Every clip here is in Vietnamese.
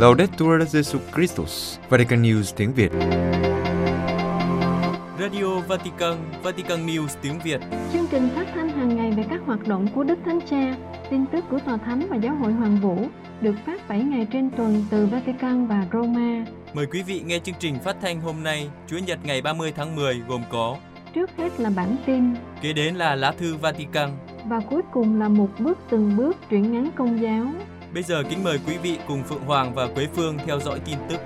Laudetur Jesu Christus, Vatican News tiếng Việt. Radio Vatican, Vatican News tiếng Việt. Chương trình phát thanh hàng ngày về các hoạt động của Đức Thánh Cha, tin tức của Tòa Thánh và Giáo hội Hoàng Vũ được phát 7 ngày trên tuần từ Vatican và Roma. Mời quý vị nghe chương trình phát thanh hôm nay, Chủ nhật ngày 30 tháng 10 gồm có Trước hết là bản tin, kế đến là lá thư Vatican. và cuối cùng là một bước từng bước truyện ngắn công giáo. Bây giờ kính mời quý vị cùng Phượng Hoàng và Quế Phương theo dõi tin tức.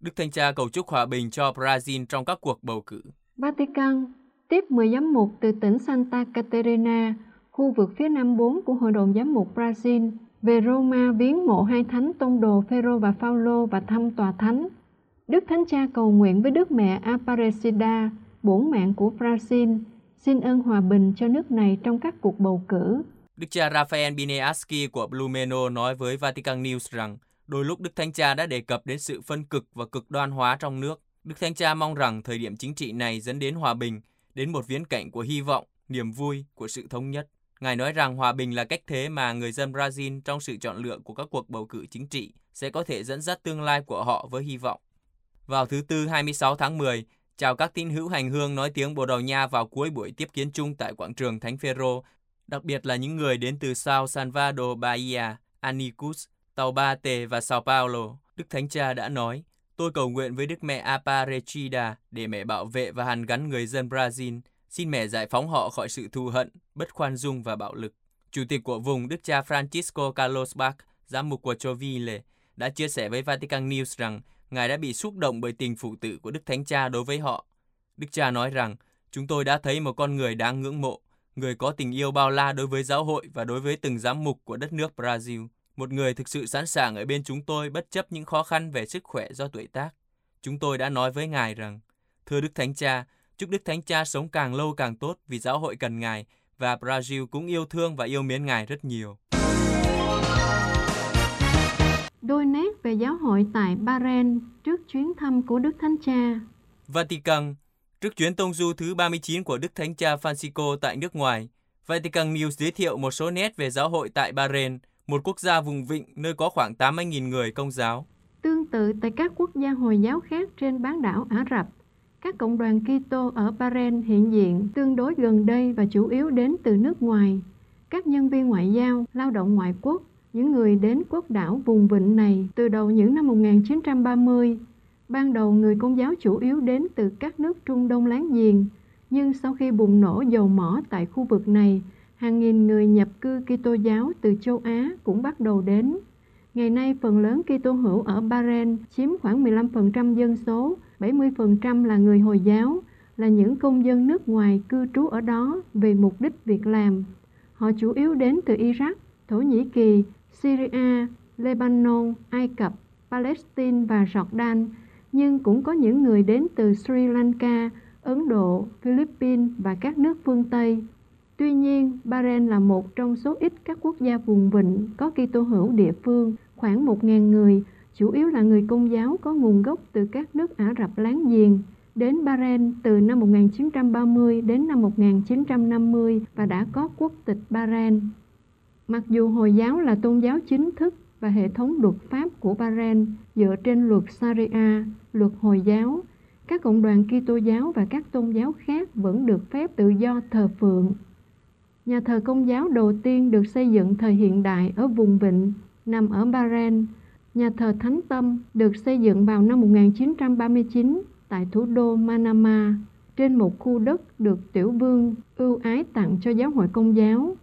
Đức Thanh Cha cầu chúc hòa bình cho Brazil trong các cuộc bầu cử. Vatican tiếp 10 giám mục từ tỉnh Santa Catarina, khu vực phía nam 4 của Hội đồng Giám mục Brazil, về Roma viếng mộ hai thánh tông đồ Phêrô và Phaolô và thăm tòa thánh. Đức Thánh Cha cầu nguyện với Đức Mẹ Aparecida, bổn mạng của Brazil, xin ơn hòa bình cho nước này trong các cuộc bầu cử. Đức cha Rafael Bineaski của Blumeno nói với Vatican News rằng đôi lúc Đức Thánh Cha đã đề cập đến sự phân cực và cực đoan hóa trong nước. Đức Thánh Cha mong rằng thời điểm chính trị này dẫn đến hòa bình, đến một viễn cảnh của hy vọng, niềm vui, của sự thống nhất. Ngài nói rằng hòa bình là cách thế mà người dân Brazil trong sự chọn lựa của các cuộc bầu cử chính trị sẽ có thể dẫn dắt tương lai của họ với hy vọng. Vào thứ Tư 26 tháng 10, chào các tín hữu hành hương nói tiếng Bồ Đào Nha vào cuối buổi tiếp kiến chung tại quảng trường Thánh Phêrô, đặc biệt là những người đến từ Sao Salvador Bahia, Anicus, Tàu Ba Tề và Sao Paulo. Đức Thánh Cha đã nói, tôi cầu nguyện với Đức Mẹ Aparecida để mẹ bảo vệ và hàn gắn người dân Brazil. Xin mẹ giải phóng họ khỏi sự thù hận, bất khoan dung và bạo lực. Chủ tịch của vùng Đức cha Francisco Carlos Bach, giám mục của Chovile, đã chia sẻ với Vatican News rằng Ngài đã bị xúc động bởi tình phụ tử của Đức Thánh Cha đối với họ. Đức cha nói rằng, chúng tôi đã thấy một con người đáng ngưỡng mộ, người có tình yêu bao la đối với giáo hội và đối với từng giám mục của đất nước Brazil. Một người thực sự sẵn sàng ở bên chúng tôi bất chấp những khó khăn về sức khỏe do tuổi tác. Chúng tôi đã nói với Ngài rằng, Thưa Đức Thánh Cha, chúc Đức Thánh Cha sống càng lâu càng tốt vì giáo hội cần Ngài và Brazil cũng yêu thương và yêu mến Ngài rất nhiều. Đôi nét về giáo hội tại Bahrain trước chuyến thăm của Đức Thánh Cha. Vatican Trước chuyến tông du thứ 39 của Đức Thánh Cha Francisco tại nước ngoài, Vatican News giới thiệu một số nét về giáo hội tại Bahrain, một quốc gia vùng vịnh nơi có khoảng 80.000 người công giáo. Tương tự tại các quốc gia Hồi giáo khác trên bán đảo Ả Rập, các cộng đoàn Kitô ở Bahrain hiện diện tương đối gần đây và chủ yếu đến từ nước ngoài. Các nhân viên ngoại giao, lao động ngoại quốc, những người đến quốc đảo vùng vịnh này từ đầu những năm 1930. Ban đầu người công giáo chủ yếu đến từ các nước Trung Đông láng giềng, nhưng sau khi bùng nổ dầu mỏ tại khu vực này, hàng nghìn người nhập cư Kitô giáo từ châu Á cũng bắt đầu đến. Ngày nay, phần lớn Kitô hữu ở Bahrain chiếm khoảng 15% dân số, 70% là người Hồi giáo, là những công dân nước ngoài cư trú ở đó vì mục đích việc làm. Họ chủ yếu đến từ Iraq, Thổ Nhĩ Kỳ, Syria, Lebanon, Ai Cập, Palestine và Jordan, nhưng cũng có những người đến từ Sri Lanka, Ấn Độ, Philippines và các nước phương Tây. Tuy nhiên, Bahrain là một trong số ít các quốc gia vùng vịnh có Kitô hữu địa phương, khoảng 1.000 người, chủ yếu là người công giáo có nguồn gốc từ các nước Ả Rập láng giềng, đến Bahrain từ năm 1930 đến năm 1950 và đã có quốc tịch Bahrain. Mặc dù Hồi giáo là tôn giáo chính thức và hệ thống luật pháp của Bahrain dựa trên luật Sharia, luật Hồi giáo, các cộng đoàn Kitô giáo và các tôn giáo khác vẫn được phép tự do thờ phượng. Nhà thờ công giáo đầu tiên được xây dựng thời hiện đại ở vùng vịnh nằm ở Bahrain. Nhà thờ Thánh Tâm được xây dựng vào năm 1939 tại thủ đô Manama trên một khu đất được tiểu vương ưu ái tặng cho giáo hội công giáo.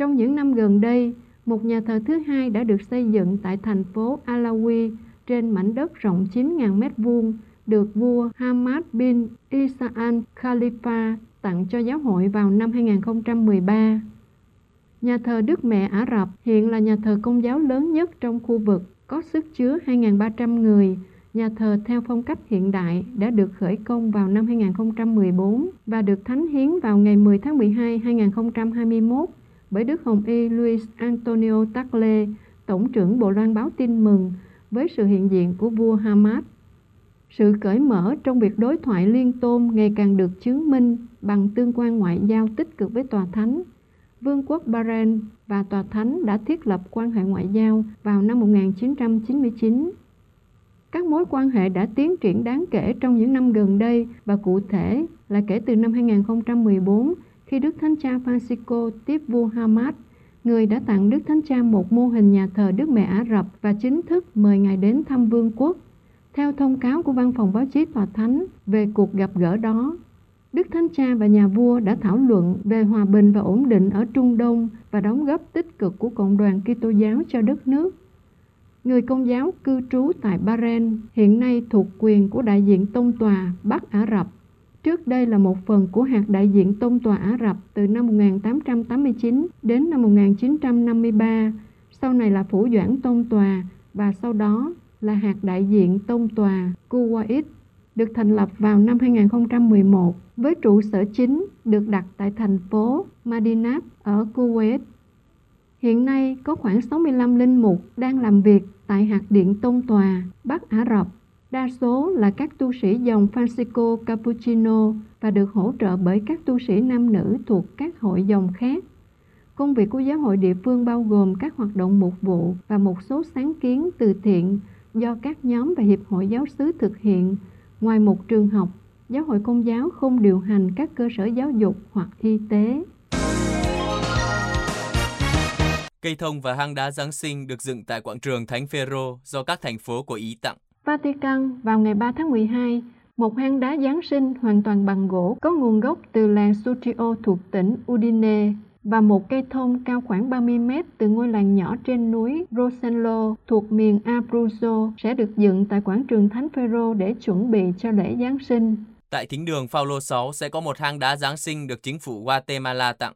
Trong những năm gần đây, một nhà thờ thứ hai đã được xây dựng tại thành phố Alawi trên mảnh đất rộng 9.000 mét vuông được vua Hamad bin Isa al Khalifa tặng cho giáo hội vào năm 2013. Nhà thờ Đức Mẹ Ả Rập hiện là nhà thờ công giáo lớn nhất trong khu vực, có sức chứa 2.300 người. Nhà thờ theo phong cách hiện đại đã được khởi công vào năm 2014 và được thánh hiến vào ngày 10 tháng 12 2021 bởi Đức Hồng Y Luis Antonio Tagle, Tổng trưởng Bộ Loan báo tin mừng với sự hiện diện của vua Hamad. Sự cởi mở trong việc đối thoại liên tôn ngày càng được chứng minh bằng tương quan ngoại giao tích cực với tòa thánh. Vương quốc Bahrain và Tòa Thánh đã thiết lập quan hệ ngoại giao vào năm 1999. Các mối quan hệ đã tiến triển đáng kể trong những năm gần đây và cụ thể là kể từ năm 2014 khi Đức Thánh Cha Francisco tiếp vua Hamad, người đã tặng Đức Thánh Cha một mô hình nhà thờ Đức Mẹ Ả Rập và chính thức mời Ngài đến thăm vương quốc. Theo thông cáo của Văn phòng báo chí Tòa Thánh về cuộc gặp gỡ đó, Đức Thánh Cha và nhà vua đã thảo luận về hòa bình và ổn định ở Trung Đông và đóng góp tích cực của cộng đoàn Kitô giáo cho đất nước. Người công giáo cư trú tại Bahrain hiện nay thuộc quyền của đại diện tông tòa Bắc Ả Rập. Trước đây là một phần của hạt đại diện tôn tòa Ả Rập từ năm 1889 đến năm 1953, sau này là phủ doãn tôn tòa và sau đó là hạt đại diện tôn tòa Kuwait được thành lập vào năm 2011 với trụ sở chính được đặt tại thành phố Madinat ở Kuwait. Hiện nay có khoảng 65 linh mục đang làm việc tại hạt điện tôn Tòa, Bắc Ả Rập. Đa số là các tu sĩ dòng Francisco Cappuccino và được hỗ trợ bởi các tu sĩ nam nữ thuộc các hội dòng khác. Công việc của giáo hội địa phương bao gồm các hoạt động mục vụ và một số sáng kiến từ thiện do các nhóm và hiệp hội giáo xứ thực hiện. Ngoài một trường học, giáo hội công giáo không điều hành các cơ sở giáo dục hoặc y tế. Cây thông và hang đá Giáng sinh được dựng tại quảng trường Thánh Phêrô do các thành phố của Ý tặng. Vatican vào ngày 3 tháng 12, một hang đá Giáng sinh hoàn toàn bằng gỗ có nguồn gốc từ làng Sutrio thuộc tỉnh Udine và một cây thông cao khoảng 30 mét từ ngôi làng nhỏ trên núi Rosello thuộc miền Abruzzo sẽ được dựng tại quảng trường Thánh Phêrô để chuẩn bị cho lễ Giáng sinh. Tại thính đường Phaolô 6 sẽ có một hang đá Giáng sinh được chính phủ Guatemala tặng.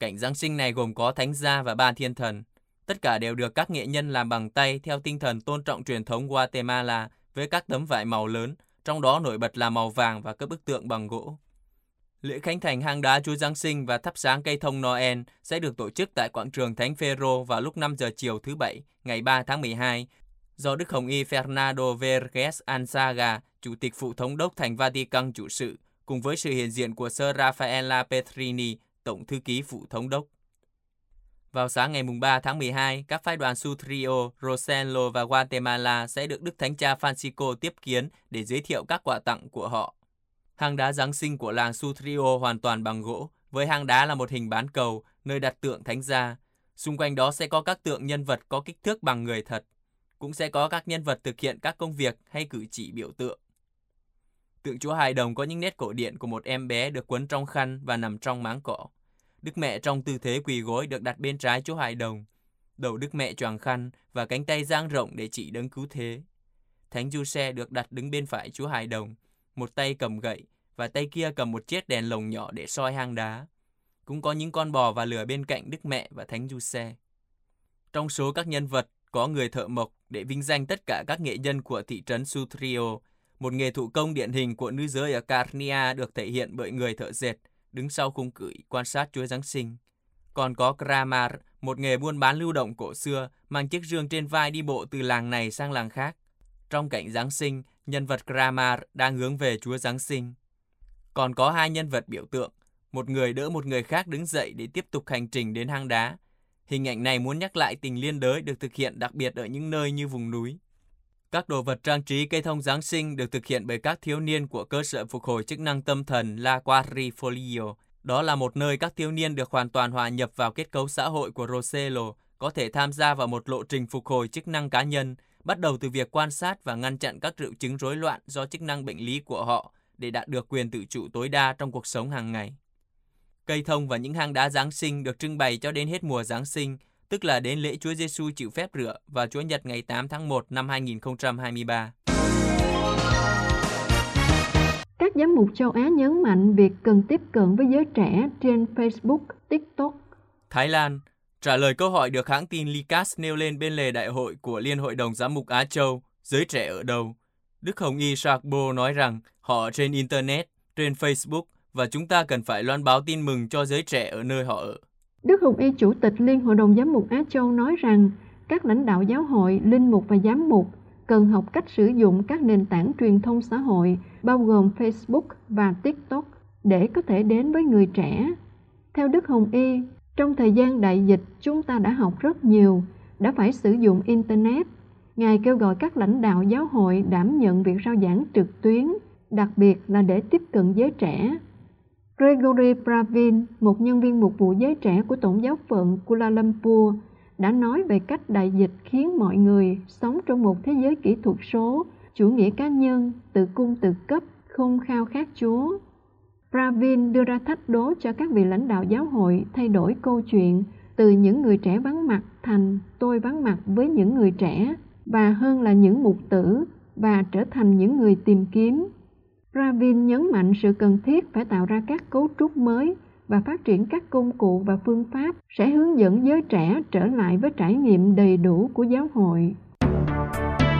Cảnh Giáng sinh này gồm có thánh gia và ba thiên thần. Tất cả đều được các nghệ nhân làm bằng tay theo tinh thần tôn trọng truyền thống Guatemala với các tấm vải màu lớn, trong đó nổi bật là màu vàng và các bức tượng bằng gỗ. Lễ khánh thành hang đá Chúa Giáng sinh và thắp sáng cây thông Noel sẽ được tổ chức tại quảng trường Thánh Phêrô vào lúc 5 giờ chiều thứ Bảy, ngày 3 tháng 12, do Đức Hồng Y Fernando Verges Anzaga, Chủ tịch Phụ Thống đốc Thành Vatican chủ sự, cùng với sự hiện diện của Sir Raffaella Petrini, Tổng Thư ký Phụ Thống đốc. Vào sáng ngày 3 tháng 12, các phái đoàn Sutrio, Rosello và Guatemala sẽ được Đức Thánh Cha Francisco tiếp kiến để giới thiệu các quà tặng của họ. Hang đá Giáng sinh của làng Sutrio hoàn toàn bằng gỗ, với hang đá là một hình bán cầu, nơi đặt tượng thánh gia. Xung quanh đó sẽ có các tượng nhân vật có kích thước bằng người thật. Cũng sẽ có các nhân vật thực hiện các công việc hay cử chỉ biểu tượng. Tượng Chúa Hài Đồng có những nét cổ điển của một em bé được quấn trong khăn và nằm trong máng cỏ. Đức Mẹ trong tư thế quỳ gối được đặt bên trái Chúa Hài Đồng. Đầu Đức Mẹ choàng khăn và cánh tay dang rộng để chỉ đấng cứu thế. Thánh Du Xe được đặt đứng bên phải Chúa Hài Đồng, một tay cầm gậy và tay kia cầm một chiếc đèn lồng nhỏ để soi hang đá. Cũng có những con bò và lửa bên cạnh Đức Mẹ và Thánh Du Xe. Trong số các nhân vật có người thợ mộc để vinh danh tất cả các nghệ nhân của thị trấn Sutrio. Một nghề thủ công điển hình của nữ giới ở Carnia được thể hiện bởi người thợ dệt, đứng sau khung cửi quan sát Chúa Giáng sinh. Còn có Kramar, một nghề buôn bán lưu động cổ xưa, mang chiếc rương trên vai đi bộ từ làng này sang làng khác. Trong cảnh Giáng sinh, nhân vật Kramar đang hướng về Chúa Giáng sinh. Còn có hai nhân vật biểu tượng, một người đỡ một người khác đứng dậy để tiếp tục hành trình đến hang đá. Hình ảnh này muốn nhắc lại tình liên đới được thực hiện đặc biệt ở những nơi như vùng núi. Các đồ vật trang trí cây thông Giáng sinh được thực hiện bởi các thiếu niên của cơ sở phục hồi chức năng tâm thần La Quadrifoglio. Đó là một nơi các thiếu niên được hoàn toàn hòa nhập vào kết cấu xã hội của Rosello, có thể tham gia vào một lộ trình phục hồi chức năng cá nhân, bắt đầu từ việc quan sát và ngăn chặn các triệu chứng rối loạn do chức năng bệnh lý của họ để đạt được quyền tự chủ tối đa trong cuộc sống hàng ngày. Cây thông và những hang đá Giáng sinh được trưng bày cho đến hết mùa Giáng sinh, tức là đến lễ Chúa Giêsu chịu phép rửa vào Chúa Nhật ngày 8 tháng 1 năm 2023. Các giám mục châu Á nhấn mạnh việc cần tiếp cận với giới trẻ trên Facebook, TikTok. Thái Lan trả lời câu hỏi được hãng tin Likas nêu lên bên lề đại hội của Liên hội đồng giám mục Á Châu, giới trẻ ở đâu? Đức Hồng Y Sakbo nói rằng họ trên Internet, trên Facebook và chúng ta cần phải loan báo tin mừng cho giới trẻ ở nơi họ ở. Đức Hồng Y Chủ tịch Liên Hội đồng Giám mục Á Châu nói rằng các lãnh đạo giáo hội, linh mục và giám mục cần học cách sử dụng các nền tảng truyền thông xã hội bao gồm Facebook và TikTok để có thể đến với người trẻ. Theo Đức Hồng Y, Trong thời gian đại dịch, chúng ta đã học rất nhiều, đã phải sử dụng Internet. Ngài kêu gọi các lãnh đạo giáo hội đảm nhận việc rao giảng trực tuyến, đặc biệt là để tiếp cận giới trẻ. Gregory Pravin, một nhân viên mục vụ giới trẻ của Tổng giáo phận Kuala Lumpur, đã nói về cách đại dịch khiến mọi người sống trong một thế giới kỹ thuật số, chủ nghĩa cá nhân, tự cung tự cấp, không khao khát Chúa. Pravin đưa ra thách đố cho các vị lãnh đạo giáo hội thay đổi câu chuyện từ những người trẻ vắng mặt thành tôi vắng mặt với những người trẻ và hơn là những mục tử và trở thành những người tìm kiếm. Pravin nhấn mạnh sự cần thiết phải tạo ra các cấu trúc mới và phát triển các công cụ và phương pháp sẽ hướng dẫn giới trẻ trở lại với trải nghiệm đầy đủ của giáo hội.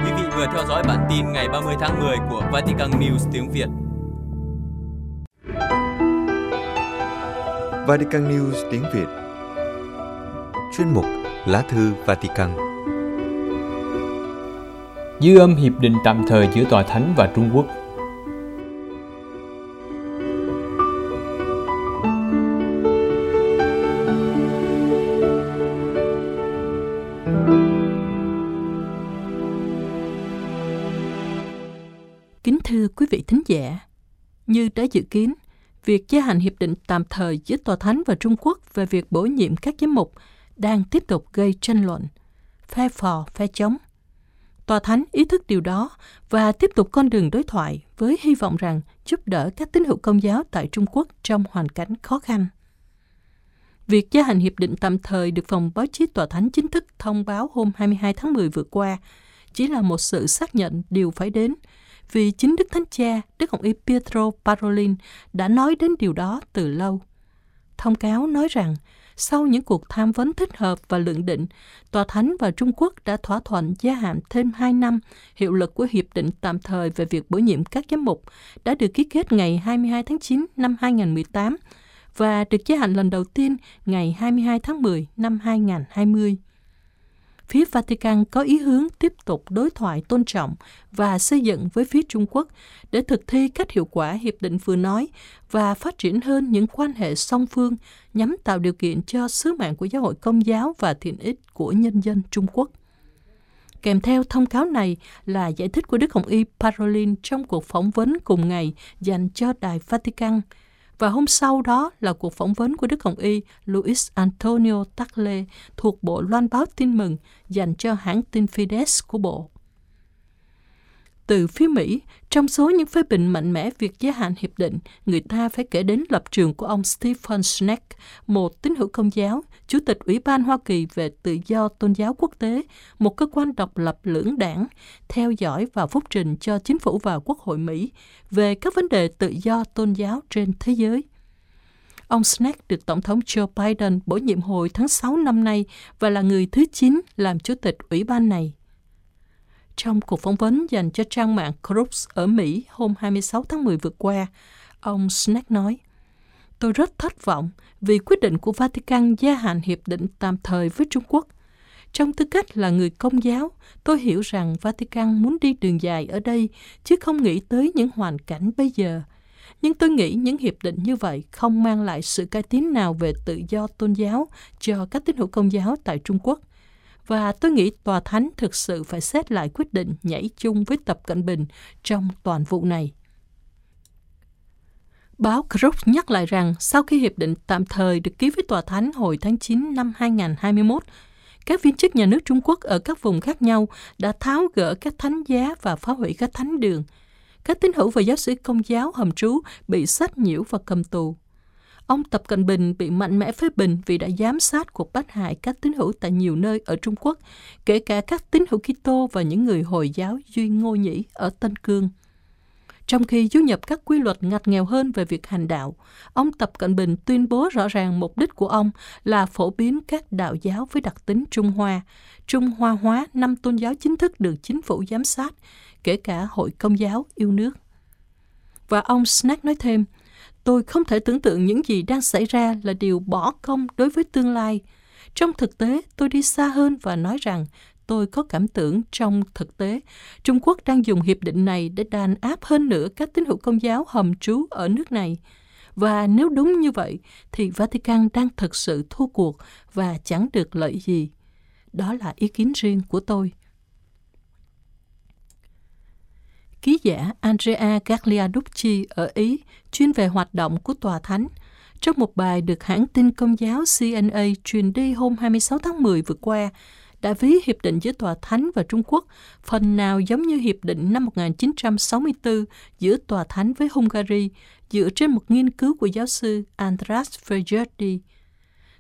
Quý vị vừa theo dõi bản tin ngày 30 tháng 10 của Vatican News tiếng Việt. Vatican News tiếng Việt Chuyên mục Lá thư Vatican Dư âm hiệp định tạm thời giữa Tòa Thánh và Trung Quốc dự kiến, việc gia hành hiệp định tạm thời giữa Tòa Thánh và Trung Quốc về việc bổ nhiệm các giám mục đang tiếp tục gây tranh luận, phe phò, phe chống. Tòa Thánh ý thức điều đó và tiếp tục con đường đối thoại với hy vọng rằng giúp đỡ các tín hữu công giáo tại Trung Quốc trong hoàn cảnh khó khăn. Việc gia hành hiệp định tạm thời được phòng báo chí Tòa Thánh chính thức thông báo hôm 22 tháng 10 vừa qua chỉ là một sự xác nhận điều phải đến vì chính Đức Thánh Cha, Đức Hồng Y Pietro Parolin đã nói đến điều đó từ lâu. Thông cáo nói rằng, sau những cuộc tham vấn thích hợp và lượng định, Tòa Thánh và Trung Quốc đã thỏa thuận gia hạn thêm 2 năm hiệu lực của Hiệp định tạm thời về việc bổ nhiệm các giám mục đã được ký kết ngày 22 tháng 9 năm 2018 và được gia hạn lần đầu tiên ngày 22 tháng 10 năm 2020 phía Vatican có ý hướng tiếp tục đối thoại tôn trọng và xây dựng với phía Trung Quốc để thực thi cách hiệu quả hiệp định vừa nói và phát triển hơn những quan hệ song phương nhằm tạo điều kiện cho sứ mạng của giáo hội công giáo và thiện ích của nhân dân Trung Quốc. Kèm theo thông cáo này là giải thích của Đức Hồng Y Parolin trong cuộc phỏng vấn cùng ngày dành cho Đài Vatican – và hôm sau đó là cuộc phỏng vấn của Đức Hồng Y Luis Antonio Tagle thuộc Bộ Loan báo tin mừng dành cho hãng tin Fides của Bộ. Từ phía Mỹ, trong số những phê bình mạnh mẽ việc gia hạn hiệp định, người ta phải kể đến lập trường của ông Stephen Schneck, một tín hữu công giáo, Chủ tịch Ủy ban Hoa Kỳ về tự do tôn giáo quốc tế, một cơ quan độc lập lưỡng đảng, theo dõi và phúc trình cho chính phủ và quốc hội Mỹ về các vấn đề tự do tôn giáo trên thế giới. Ông Snack được Tổng thống Joe Biden bổ nhiệm hồi tháng 6 năm nay và là người thứ 9 làm chủ tịch ủy ban này. Trong cuộc phỏng vấn dành cho trang mạng Crooks ở Mỹ hôm 26 tháng 10 vừa qua, ông Snack nói, Tôi rất thất vọng vì quyết định của Vatican gia hạn hiệp định tạm thời với Trung Quốc. Trong tư cách là người công giáo, tôi hiểu rằng Vatican muốn đi đường dài ở đây, chứ không nghĩ tới những hoàn cảnh bây giờ. Nhưng tôi nghĩ những hiệp định như vậy không mang lại sự cải tiến nào về tự do tôn giáo cho các tín hữu công giáo tại Trung Quốc. Và tôi nghĩ Tòa Thánh thực sự phải xét lại quyết định nhảy chung với Tập Cận Bình trong toàn vụ này. Báo Krupp nhắc lại rằng sau khi hiệp định tạm thời được ký với Tòa Thánh hồi tháng 9 năm 2021, các viên chức nhà nước Trung Quốc ở các vùng khác nhau đã tháo gỡ các thánh giá và phá hủy các thánh đường. Các tín hữu và giáo sĩ công giáo hầm trú bị sách nhiễu và cầm tù. Ông Tập Cận Bình bị mạnh mẽ phê bình vì đã giám sát cuộc bắt hại các tín hữu tại nhiều nơi ở Trung Quốc, kể cả các tín hữu Kitô và những người Hồi giáo Duy Ngô Nhĩ ở Tân Cương. Trong khi du nhập các quy luật ngặt nghèo hơn về việc hành đạo, ông Tập Cận Bình tuyên bố rõ ràng mục đích của ông là phổ biến các đạo giáo với đặc tính Trung Hoa, Trung Hoa hóa năm tôn giáo chính thức được chính phủ giám sát, kể cả Hội Công giáo yêu nước. Và ông Snack nói thêm, tôi không thể tưởng tượng những gì đang xảy ra là điều bỏ công đối với tương lai. Trong thực tế, tôi đi xa hơn và nói rằng tôi có cảm tưởng trong thực tế, Trung Quốc đang dùng hiệp định này để đàn áp hơn nữa các tín hữu công giáo hầm trú ở nước này. Và nếu đúng như vậy, thì Vatican đang thực sự thua cuộc và chẳng được lợi gì. Đó là ý kiến riêng của tôi. Ký giả Andrea Gagliarducci ở Ý chuyên về hoạt động của Tòa Thánh trong một bài được hãng tin công giáo CNA truyền đi hôm 26 tháng 10 vừa qua, đã ví hiệp định giữa Tòa Thánh và Trung Quốc phần nào giống như hiệp định năm 1964 giữa Tòa Thánh với Hungary dựa trên một nghiên cứu của giáo sư Andras Fejerdi.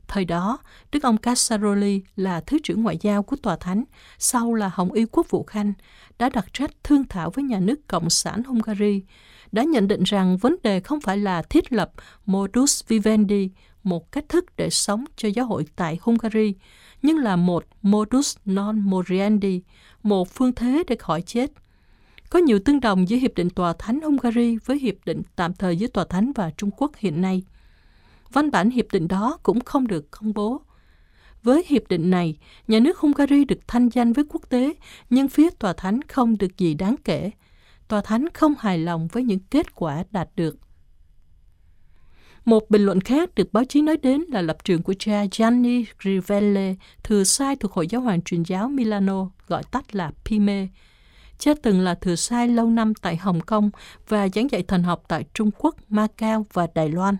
Thời đó, Đức ông Casaroli là Thứ trưởng Ngoại giao của Tòa Thánh, sau là Hồng Y Quốc vụ Khanh, đã đặt trách thương thảo với nhà nước Cộng sản Hungary, đã nhận định rằng vấn đề không phải là thiết lập modus vivendi, một cách thức để sống cho giáo hội tại Hungary, nhưng là một modus non moriendi, một phương thế để khỏi chết. Có nhiều tương đồng giữa Hiệp định Tòa Thánh Hungary với Hiệp định tạm thời giữa Tòa Thánh và Trung Quốc hiện nay. Văn bản hiệp định đó cũng không được công bố. Với hiệp định này, nhà nước Hungary được thanh danh với quốc tế, nhưng phía Tòa Thánh không được gì đáng kể. Tòa Thánh không hài lòng với những kết quả đạt được. Một bình luận khác được báo chí nói đến là lập trường của cha Gianni Rivelle, thừa sai thuộc Hội Giáo hoàng truyền giáo Milano, gọi tắt là Pime. Cha từng là thừa sai lâu năm tại Hồng Kông và giảng dạy thần học tại Trung Quốc, Macau và Đài Loan.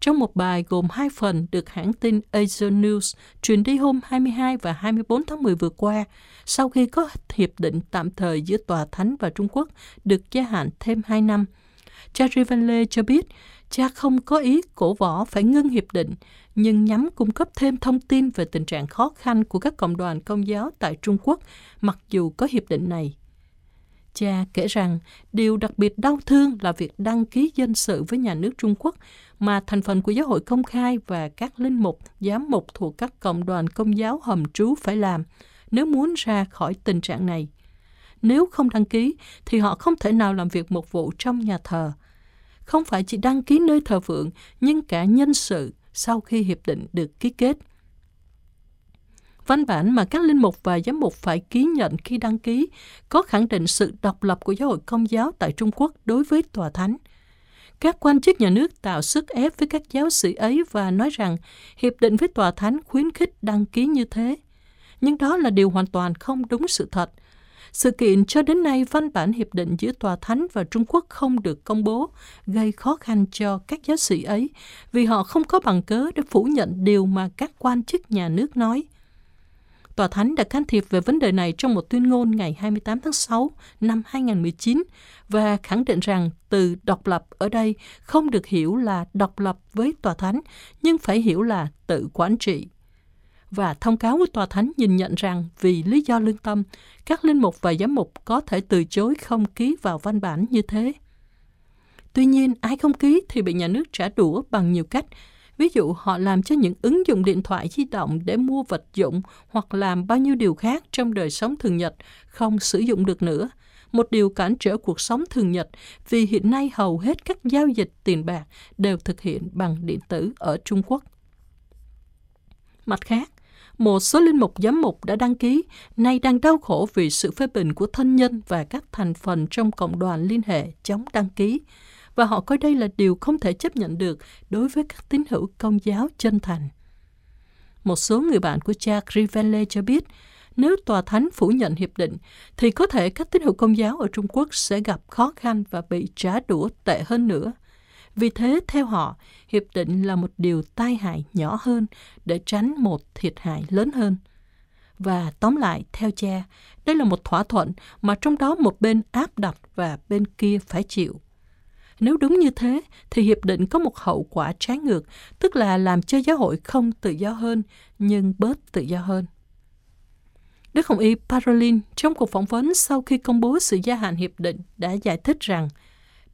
Trong một bài gồm hai phần được hãng tin Asia News truyền đi hôm 22 và 24 tháng 10 vừa qua, sau khi có hiệp định tạm thời giữa Tòa Thánh và Trung Quốc được gia hạn thêm 2 năm, cha Rivelle cho biết cha không có ý cổ võ phải ngưng hiệp định, nhưng nhắm cung cấp thêm thông tin về tình trạng khó khăn của các cộng đoàn công giáo tại Trung Quốc, mặc dù có hiệp định này. Cha kể rằng điều đặc biệt đau thương là việc đăng ký dân sự với nhà nước Trung Quốc mà thành phần của giáo hội công khai và các linh mục, giám mục thuộc các cộng đoàn công giáo hầm trú phải làm nếu muốn ra khỏi tình trạng này. Nếu không đăng ký thì họ không thể nào làm việc một vụ trong nhà thờ – không phải chỉ đăng ký nơi thờ phượng, nhưng cả nhân sự sau khi hiệp định được ký kết. Văn bản mà các linh mục và giám mục phải ký nhận khi đăng ký có khẳng định sự độc lập của giáo hội công giáo tại Trung Quốc đối với tòa thánh. Các quan chức nhà nước tạo sức ép với các giáo sĩ ấy và nói rằng hiệp định với tòa thánh khuyến khích đăng ký như thế. Nhưng đó là điều hoàn toàn không đúng sự thật – sự kiện cho đến nay văn bản hiệp định giữa Tòa Thánh và Trung Quốc không được công bố, gây khó khăn cho các giáo sĩ ấy vì họ không có bằng cớ để phủ nhận điều mà các quan chức nhà nước nói. Tòa Thánh đã can thiệp về vấn đề này trong một tuyên ngôn ngày 28 tháng 6 năm 2019 và khẳng định rằng từ độc lập ở đây không được hiểu là độc lập với Tòa Thánh, nhưng phải hiểu là tự quản trị và thông cáo của tòa thánh nhìn nhận rằng vì lý do lương tâm, các linh mục và giám mục có thể từ chối không ký vào văn bản như thế. Tuy nhiên, ai không ký thì bị nhà nước trả đũa bằng nhiều cách. Ví dụ họ làm cho những ứng dụng điện thoại di động để mua vật dụng hoặc làm bao nhiêu điều khác trong đời sống thường nhật không sử dụng được nữa. Một điều cản trở cuộc sống thường nhật vì hiện nay hầu hết các giao dịch tiền bạc đều thực hiện bằng điện tử ở Trung Quốc. Mặt khác, một số linh mục giám mục đã đăng ký, nay đang đau khổ vì sự phê bình của thân nhân và các thành phần trong cộng đoàn liên hệ chống đăng ký. Và họ coi đây là điều không thể chấp nhận được đối với các tín hữu công giáo chân thành. Một số người bạn của cha Crivelle cho biết, nếu tòa thánh phủ nhận hiệp định, thì có thể các tín hữu công giáo ở Trung Quốc sẽ gặp khó khăn và bị trả đũa tệ hơn nữa – vì thế, theo họ, hiệp định là một điều tai hại nhỏ hơn để tránh một thiệt hại lớn hơn. Và tóm lại, theo cha, đây là một thỏa thuận mà trong đó một bên áp đặt và bên kia phải chịu. Nếu đúng như thế, thì hiệp định có một hậu quả trái ngược, tức là làm cho giáo hội không tự do hơn, nhưng bớt tự do hơn. Đức Hồng Y Parolin trong cuộc phỏng vấn sau khi công bố sự gia hạn hiệp định đã giải thích rằng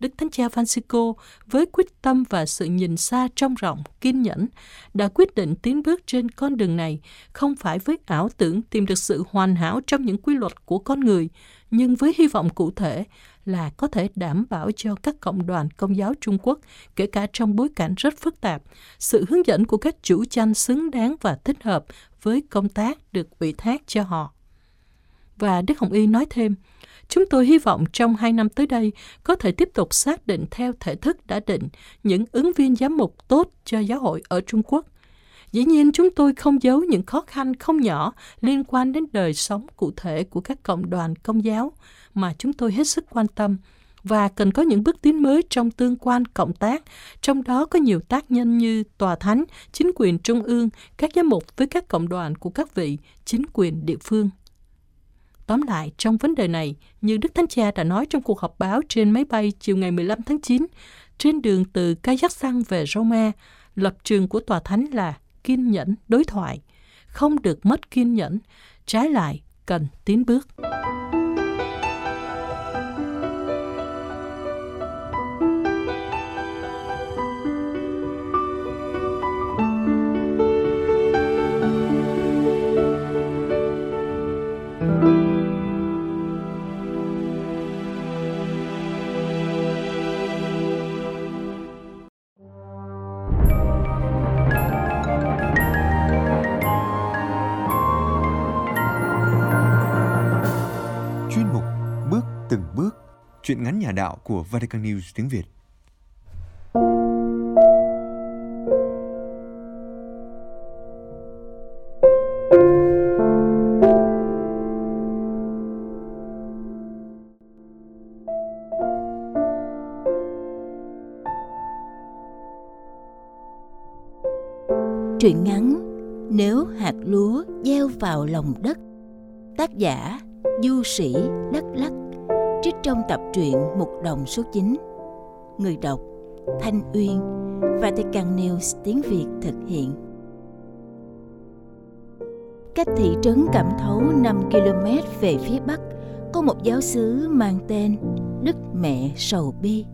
Đức Thánh Cha Francisco với quyết tâm và sự nhìn xa trong rộng, kiên nhẫn, đã quyết định tiến bước trên con đường này không phải với ảo tưởng tìm được sự hoàn hảo trong những quy luật của con người, nhưng với hy vọng cụ thể là có thể đảm bảo cho các cộng đoàn công giáo Trung Quốc, kể cả trong bối cảnh rất phức tạp, sự hướng dẫn của các chủ tranh xứng đáng và thích hợp với công tác được ủy thác cho họ. Và Đức Hồng Y nói thêm, Chúng tôi hy vọng trong hai năm tới đây có thể tiếp tục xác định theo thể thức đã định những ứng viên giám mục tốt cho giáo hội ở Trung Quốc. Dĩ nhiên chúng tôi không giấu những khó khăn không nhỏ liên quan đến đời sống cụ thể của các cộng đoàn công giáo mà chúng tôi hết sức quan tâm và cần có những bước tiến mới trong tương quan cộng tác, trong đó có nhiều tác nhân như tòa thánh, chính quyền trung ương, các giám mục với các cộng đoàn của các vị, chính quyền địa phương. Tóm lại, trong vấn đề này, như Đức Thánh Cha đã nói trong cuộc họp báo trên máy bay chiều ngày 15 tháng 9, trên đường từ Kazakhstan về Roma, lập trường của Tòa Thánh là kiên nhẫn đối thoại, không được mất kiên nhẫn, trái lại cần tiến bước. Chuyện ngắn nhà đạo của Vatican News tiếng Việt. Truyện ngắn Nếu hạt lúa gieo vào lòng đất, Tác giả Du sĩ Đắk Lắc trong tập truyện Mục Đồng số 9. Người đọc Thanh Uyên và Vatican News tiếng Việt thực hiện. Cách thị trấn Cẩm Thấu 5 km về phía bắc, có một giáo xứ mang tên Đức Mẹ Sầu Bi.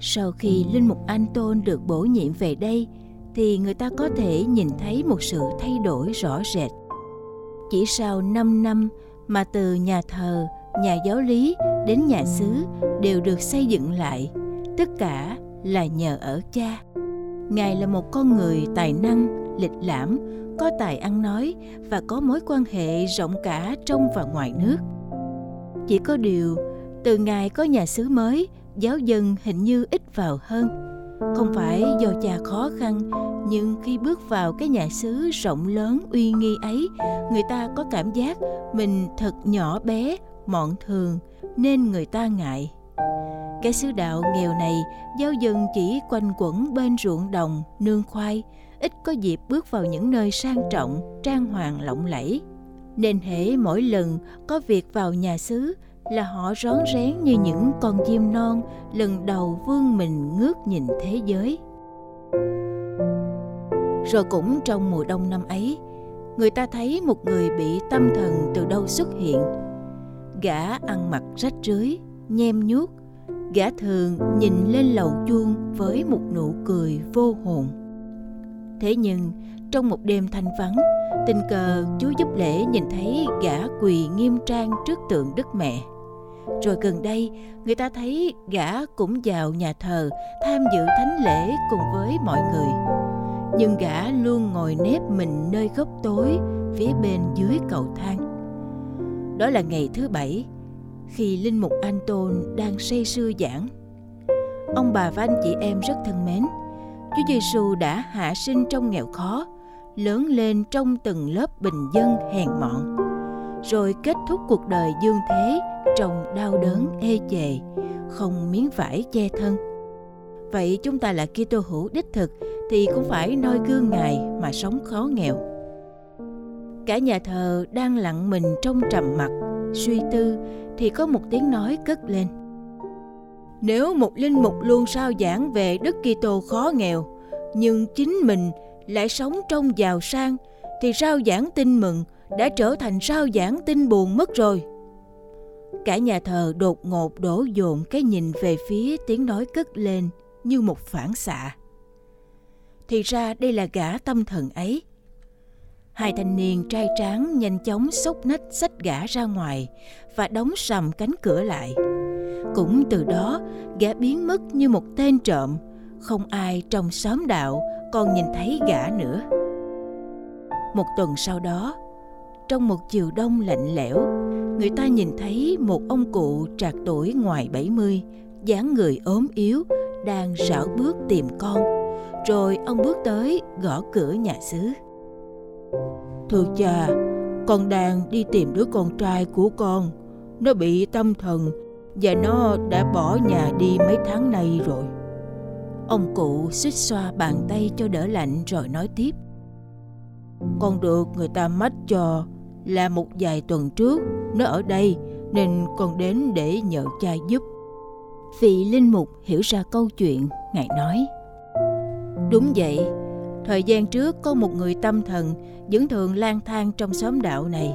Sau khi Linh Mục Anton được bổ nhiệm về đây, thì người ta có thể nhìn thấy một sự thay đổi rõ rệt. Chỉ sau 5 năm mà từ nhà thờ nhà giáo lý đến nhà xứ đều được xây dựng lại. Tất cả là nhờ ở cha. Ngài là một con người tài năng, lịch lãm, có tài ăn nói và có mối quan hệ rộng cả trong và ngoài nước. Chỉ có điều, từ ngài có nhà xứ mới, giáo dân hình như ít vào hơn. Không phải do cha khó khăn, nhưng khi bước vào cái nhà xứ rộng lớn uy nghi ấy, người ta có cảm giác mình thật nhỏ bé mọn thường nên người ta ngại. Cái xứ đạo nghèo này giáo dân chỉ quanh quẩn bên ruộng đồng, nương khoai, ít có dịp bước vào những nơi sang trọng, trang hoàng lộng lẫy. Nên hễ mỗi lần có việc vào nhà xứ là họ rón rén như những con chim non lần đầu vươn mình ngước nhìn thế giới. Rồi cũng trong mùa đông năm ấy, người ta thấy một người bị tâm thần từ đâu xuất hiện gã ăn mặc rách rưới, nhem nhuốc. Gã thường nhìn lên lầu chuông với một nụ cười vô hồn. Thế nhưng, trong một đêm thanh vắng, tình cờ chú giúp lễ nhìn thấy gã quỳ nghiêm trang trước tượng đức mẹ. Rồi gần đây, người ta thấy gã cũng vào nhà thờ tham dự thánh lễ cùng với mọi người. Nhưng gã luôn ngồi nép mình nơi góc tối phía bên dưới cầu thang đó là ngày thứ bảy, khi Linh Mục Anton đang say sưa giảng. Ông bà và anh chị em rất thân mến. Chúa Giêsu đã hạ sinh trong nghèo khó, lớn lên trong từng lớp bình dân hèn mọn, rồi kết thúc cuộc đời dương thế trong đau đớn ê chề, không miếng vải che thân. Vậy chúng ta là Kitô hữu đích thực thì cũng phải noi gương Ngài mà sống khó nghèo cả nhà thờ đang lặng mình trong trầm mặc, suy tư thì có một tiếng nói cất lên. Nếu một linh mục luôn sao giảng về đức kitô khó nghèo, nhưng chính mình lại sống trong giàu sang, thì sao giảng tin mừng đã trở thành sao giảng tin buồn mất rồi? Cả nhà thờ đột ngột đổ dồn cái nhìn về phía tiếng nói cất lên như một phản xạ. Thì ra đây là gã tâm thần ấy. Hai thanh niên trai tráng nhanh chóng xốc nách xách gã ra ngoài và đóng sầm cánh cửa lại. Cũng từ đó, gã biến mất như một tên trộm, không ai trong xóm đạo còn nhìn thấy gã nữa. Một tuần sau đó, trong một chiều đông lạnh lẽo, người ta nhìn thấy một ông cụ trạc tuổi ngoài 70, dáng người ốm yếu, đang rảo bước tìm con. Rồi ông bước tới gõ cửa nhà xứ. Thưa cha, con đang đi tìm đứa con trai của con. Nó bị tâm thần và nó đã bỏ nhà đi mấy tháng nay rồi. Ông cụ xích xoa bàn tay cho đỡ lạnh rồi nói tiếp. Con được người ta mách cho là một vài tuần trước nó ở đây nên con đến để nhờ cha giúp. Vị linh mục hiểu ra câu chuyện, ngài nói. Đúng vậy, thời gian trước có một người tâm thần vẫn thường lang thang trong xóm đạo này.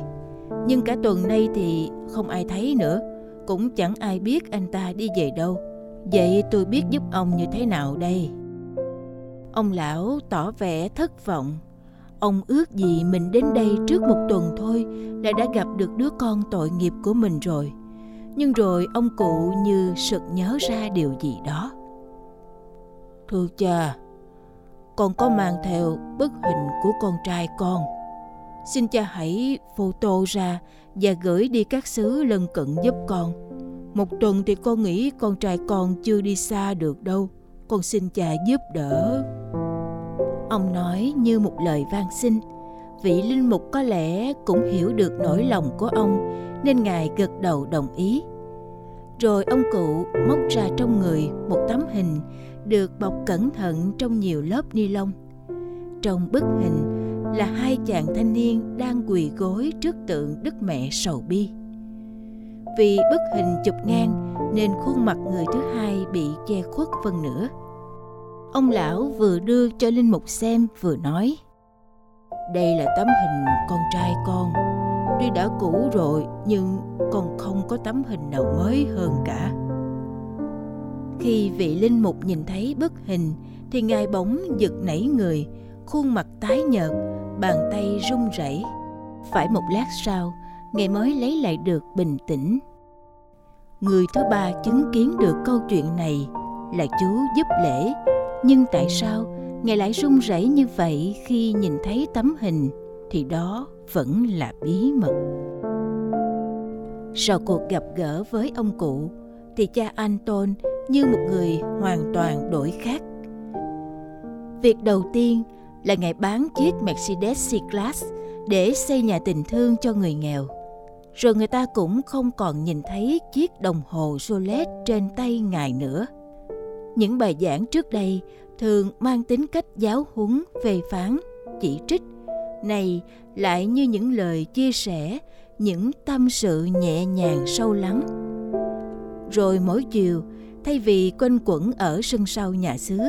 Nhưng cả tuần nay thì không ai thấy nữa, cũng chẳng ai biết anh ta đi về đâu. Vậy tôi biết giúp ông như thế nào đây? Ông lão tỏ vẻ thất vọng. Ông ước gì mình đến đây trước một tuần thôi là đã gặp được đứa con tội nghiệp của mình rồi. Nhưng rồi ông cụ như sực nhớ ra điều gì đó. Thưa cha, còn có mang theo bức hình của con trai con. Xin cha hãy photo ra và gửi đi các xứ lân cận giúp con. Một tuần thì con nghĩ con trai con chưa đi xa được đâu. Con xin cha giúp đỡ. Ông nói như một lời van xin. Vị linh mục có lẽ cũng hiểu được nỗi lòng của ông, nên ngài gật đầu đồng ý. Rồi ông cụ móc ra trong người một tấm hình được bọc cẩn thận trong nhiều lớp ni lông. Trong bức hình là hai chàng thanh niên đang quỳ gối trước tượng Đức Mẹ Sầu Bi. Vì bức hình chụp ngang nên khuôn mặt người thứ hai bị che khuất phần nửa. Ông lão vừa đưa cho Linh Mục xem vừa nói, Đây là tấm hình con trai con Tuy đã cũ rồi nhưng con không có tấm hình nào mới hơn cả khi vị Linh Mục nhìn thấy bức hình Thì ngài bỗng giật nảy người Khuôn mặt tái nhợt, bàn tay run rẩy. Phải một lát sau, ngài mới lấy lại được bình tĩnh. Người thứ ba chứng kiến được câu chuyện này là chú giúp lễ nhưng tại sao ngài lại run rẩy như vậy khi nhìn thấy tấm hình thì đó vẫn là bí mật sau cuộc gặp gỡ với ông cụ thì cha Anton như một người hoàn toàn đổi khác. Việc đầu tiên là ngài bán chiếc Mercedes C-Class để xây nhà tình thương cho người nghèo. Rồi người ta cũng không còn nhìn thấy chiếc đồng hồ Rolex trên tay ngài nữa. Những bài giảng trước đây thường mang tính cách giáo huấn về phán, chỉ trích. Này lại như những lời chia sẻ, những tâm sự nhẹ nhàng sâu lắng. Rồi mỗi chiều thay vì quanh quẩn ở sân sau nhà xứ,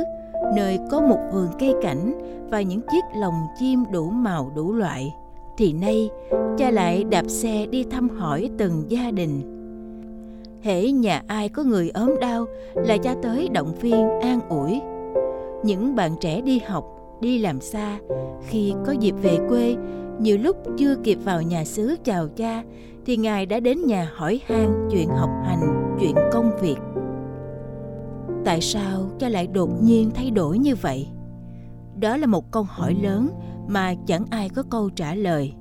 nơi có một vườn cây cảnh và những chiếc lồng chim đủ màu đủ loại, thì nay cha lại đạp xe đi thăm hỏi từng gia đình. Hễ nhà ai có người ốm đau là cha tới động viên, an ủi. Những bạn trẻ đi học, đi làm xa, khi có dịp về quê, nhiều lúc chưa kịp vào nhà xứ chào cha, thì ngài đã đến nhà hỏi han chuyện học hành, chuyện công việc tại sao cha lại đột nhiên thay đổi như vậy đó là một câu hỏi lớn mà chẳng ai có câu trả lời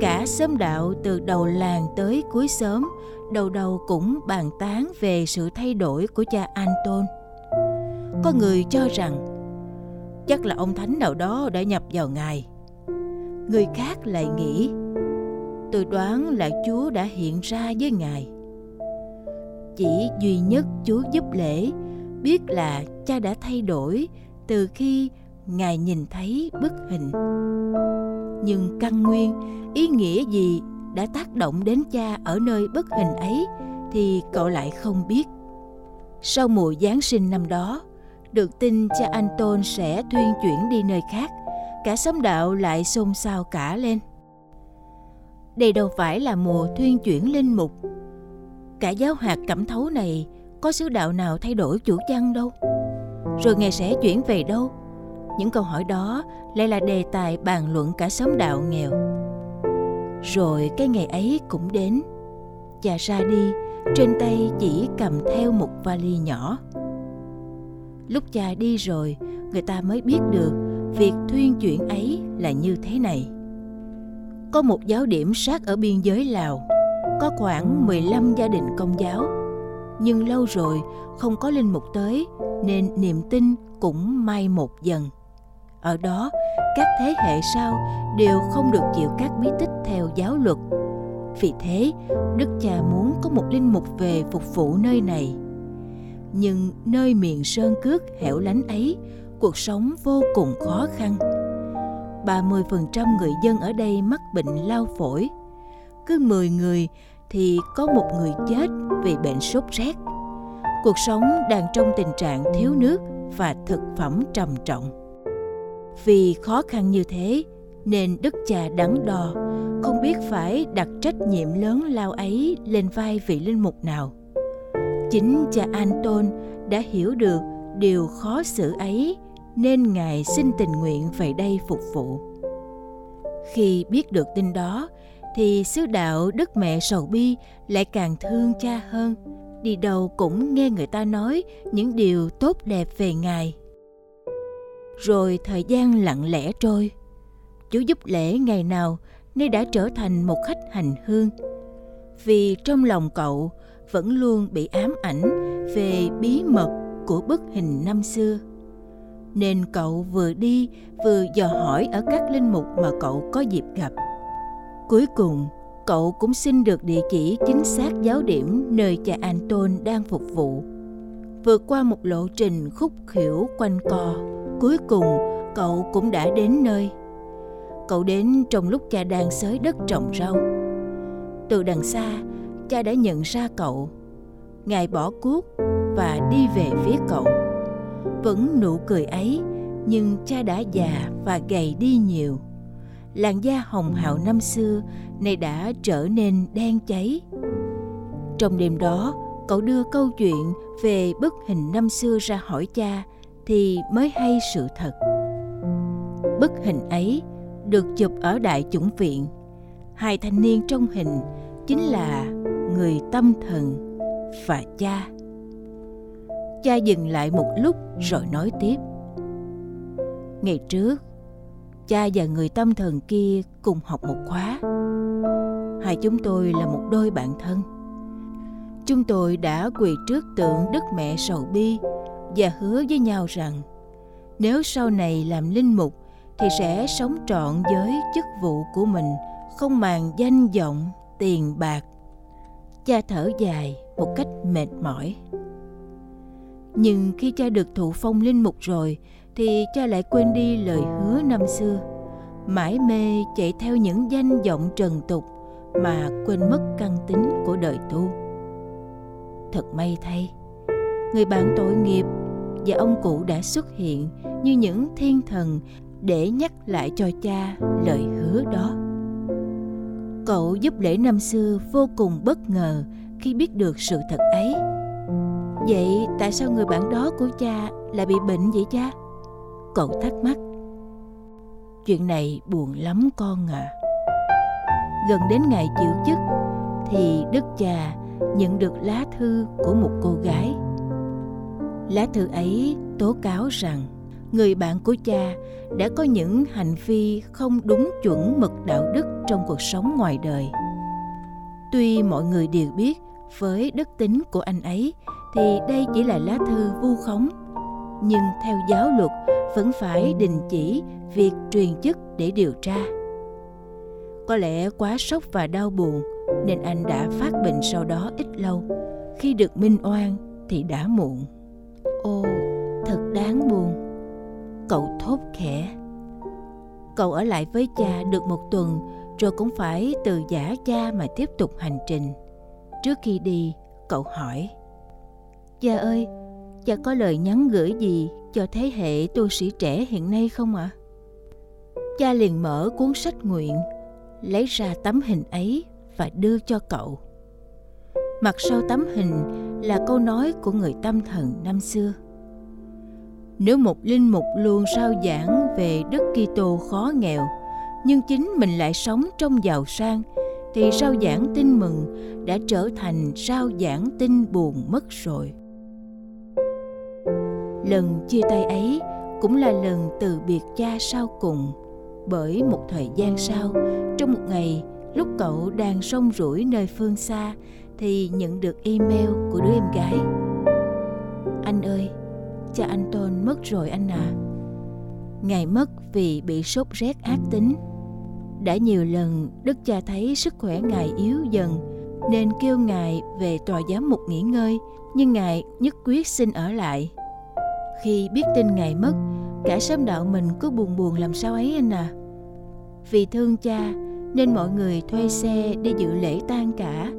cả xóm đạo từ đầu làng tới cuối xóm, đầu đầu cũng bàn tán về sự thay đổi của cha Anton. Có người cho rằng, chắc là ông thánh nào đó đã nhập vào ngài. Người khác lại nghĩ, tôi đoán là Chúa đã hiện ra với ngài. Chỉ duy nhất Chúa giúp lễ biết là cha đã thay đổi từ khi ngài nhìn thấy bức hình. Nhưng căn nguyên, ý nghĩa gì đã tác động đến cha ở nơi bức hình ấy thì cậu lại không biết. Sau mùa Giáng sinh năm đó, được tin cha Anton sẽ thuyên chuyển đi nơi khác, cả xóm đạo lại xôn xao cả lên. Đây đâu phải là mùa thuyên chuyển linh mục. Cả giáo hạt cẩm thấu này có sứ đạo nào thay đổi chủ chăng đâu. Rồi ngài sẽ chuyển về đâu? Những câu hỏi đó lại là đề tài bàn luận cả xóm đạo nghèo. Rồi cái ngày ấy cũng đến. Cha ra đi, trên tay chỉ cầm theo một vali nhỏ. Lúc cha đi rồi, người ta mới biết được việc thuyên chuyển ấy là như thế này. Có một giáo điểm sát ở biên giới Lào. có khoảng 15 gia đình công giáo. Nhưng lâu rồi không có linh mục tới nên niềm tin cũng mai một dần. Ở đó, các thế hệ sau đều không được chịu các bí tích theo giáo luật. Vì thế, Đức cha muốn có một linh mục về phục vụ nơi này. Nhưng nơi miền sơn cước hẻo lánh ấy, cuộc sống vô cùng khó khăn. 30% người dân ở đây mắc bệnh lao phổi. Cứ 10 người thì có một người chết vì bệnh sốt rét. Cuộc sống đang trong tình trạng thiếu nước và thực phẩm trầm trọng. Vì khó khăn như thế nên đức cha đắn đo, không biết phải đặt trách nhiệm lớn lao ấy lên vai vị linh mục nào. Chính cha Anton đã hiểu được điều khó xử ấy nên ngài xin tình nguyện về đây phục vụ. Khi biết được tin đó thì sứ đạo Đức Mẹ Sầu Bi lại càng thương cha hơn. Đi đâu cũng nghe người ta nói những điều tốt đẹp về Ngài. Rồi thời gian lặng lẽ trôi. Chú giúp lễ ngày nào, nay đã trở thành một khách hành hương. Vì trong lòng cậu vẫn luôn bị ám ảnh về bí mật của bức hình năm xưa. Nên cậu vừa đi, vừa dò hỏi ở các linh mục mà cậu có dịp gặp. Cuối cùng, cậu cũng xin được địa chỉ chính xác giáo điểm nơi cha Anton đang phục vụ. Vượt qua một lộ trình khúc khỉu quanh co, cuối cùng cậu cũng đã đến nơi. Cậu đến trong lúc cha đang xới đất trồng rau. Từ đằng xa, cha đã nhận ra cậu. Ngài bỏ cuốc và đi về phía cậu. Vẫn nụ cười ấy, nhưng cha đã già và gầy đi nhiều làn da hồng hào năm xưa nay đã trở nên đen cháy. Trong đêm đó, cậu đưa câu chuyện về bức hình năm xưa ra hỏi cha thì mới hay sự thật. Bức hình ấy được chụp ở Đại Chủng Viện. Hai thanh niên trong hình chính là người tâm thần và cha. Cha dừng lại một lúc rồi nói tiếp. Ngày trước, cha và người tâm thần kia cùng học một khóa. Hai chúng tôi là một đôi bạn thân. Chúng tôi đã quỳ trước tượng đức mẹ sầu bi và hứa với nhau rằng, nếu sau này làm linh mục thì sẽ sống trọn với chức vụ của mình, không màng danh vọng, tiền bạc. Cha thở dài một cách mệt mỏi. Nhưng khi cha được thụ phong linh mục rồi thì cha lại quên đi lời hứa năm xưa. Mãi mê chạy theo những danh vọng trần tục mà quên mất căn tính của đời tu. Thật may thay, người bạn tội nghiệp và ông cụ đã xuất hiện như những thiên thần để nhắc lại cho cha lời hứa đó. Cậu giúp lễ năm xưa vô cùng bất ngờ khi biết được sự thật ấy. Vậy tại sao người bạn đó của cha lại bị bệnh vậy cha? Cậu thắc mắc. Chuyện này buồn lắm con à. Gần đến ngày chịu chức, thì đức cha nhận được lá thư của một cô gái. Lá thư ấy tố cáo rằng, người bạn của cha đã có những hành vi không đúng chuẩn mực đạo đức trong cuộc sống ngoài đời. Tuy mọi người đều biết với đức tính của anh ấy, thì đây chỉ là lá thư vu khống nhưng theo giáo luật vẫn phải đình chỉ việc truyền chức để điều tra. Có lẽ quá sốc và đau buồn nên anh đã phát bệnh sau đó ít lâu. Khi được minh oan thì đã muộn. Ô, thật đáng buồn. Cậu thốt khẽ. Cậu ở lại với cha được một tuần rồi cũng phải từ giả cha mà tiếp tục hành trình. Trước khi đi, cậu hỏi. Cha ơi, cha có lời nhắn gửi gì cho thế hệ tu sĩ trẻ hiện nay không ạ? À? Cha liền mở cuốn sách nguyện, lấy ra tấm hình ấy và đưa cho cậu. Mặt sau tấm hình là câu nói của người tâm thần năm xưa. Nếu một linh mục luôn sao giảng về Đức Kitô khó nghèo, nhưng chính mình lại sống trong giàu sang, thì sao giảng tin mừng đã trở thành sao giảng tin buồn mất rồi. Lần chia tay ấy cũng là lần từ biệt cha sau cùng. Bởi một thời gian sau, trong một ngày lúc cậu đang sông rủi nơi phương xa thì nhận được email của đứa em gái. Anh ơi, cha anh tôn mất rồi anh à. Ngày mất vì bị sốt rét ác tính. Đã nhiều lần đức cha thấy sức khỏe ngài yếu dần nên kêu ngài về tòa giám mục nghỉ ngơi, nhưng ngài nhất quyết xin ở lại khi biết tin ngài mất, cả sớm đạo mình cứ buồn buồn làm sao ấy anh à. Vì thương cha, nên mọi người thuê xe đi dự lễ tang cả.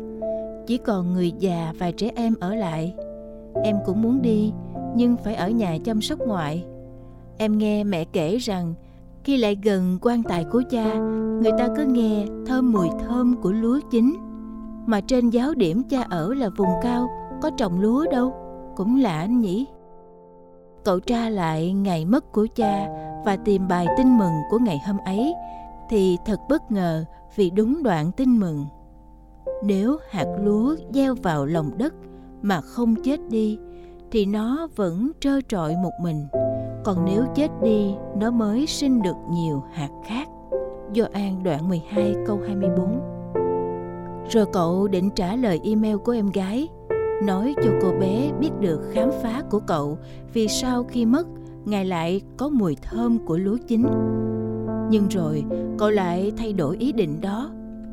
Chỉ còn người già và trẻ em ở lại. Em cũng muốn đi, nhưng phải ở nhà chăm sóc ngoại. Em nghe mẹ kể rằng, khi lại gần quan tài của cha, người ta cứ nghe thơm mùi thơm của lúa chín. Mà trên giáo điểm cha ở là vùng cao, có trồng lúa đâu, cũng lạ anh nhỉ? Cậu tra lại ngày mất của cha và tìm bài tin mừng của ngày hôm ấy thì thật bất ngờ vì đúng đoạn tin mừng. Nếu hạt lúa gieo vào lòng đất mà không chết đi, thì nó vẫn trơ trọi một mình. Còn nếu chết đi, nó mới sinh được nhiều hạt khác. Do an đoạn 12 câu 24 rồi cậu định trả lời email của em gái nói cho cô bé biết được khám phá của cậu, vì sao khi mất, ngài lại có mùi thơm của lúa chín. Nhưng rồi, cậu lại thay đổi ý định đó.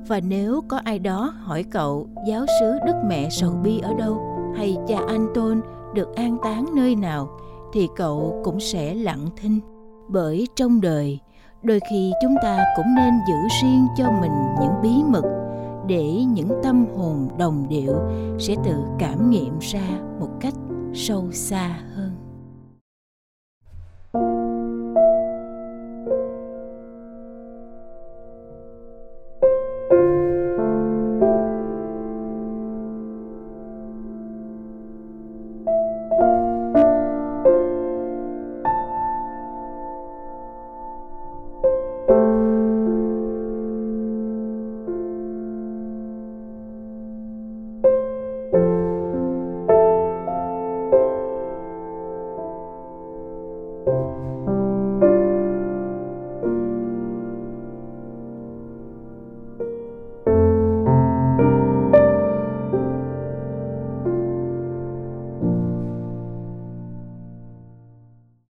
Và nếu có ai đó hỏi cậu, giáo sứ đức mẹ sầu bi ở đâu, hay cha anh tôn được an táng nơi nào, thì cậu cũng sẽ lặng thinh. Bởi trong đời, đôi khi chúng ta cũng nên giữ riêng cho mình những bí mật để những tâm hồn đồng điệu sẽ tự cảm nghiệm ra một cách sâu xa hơn. thank you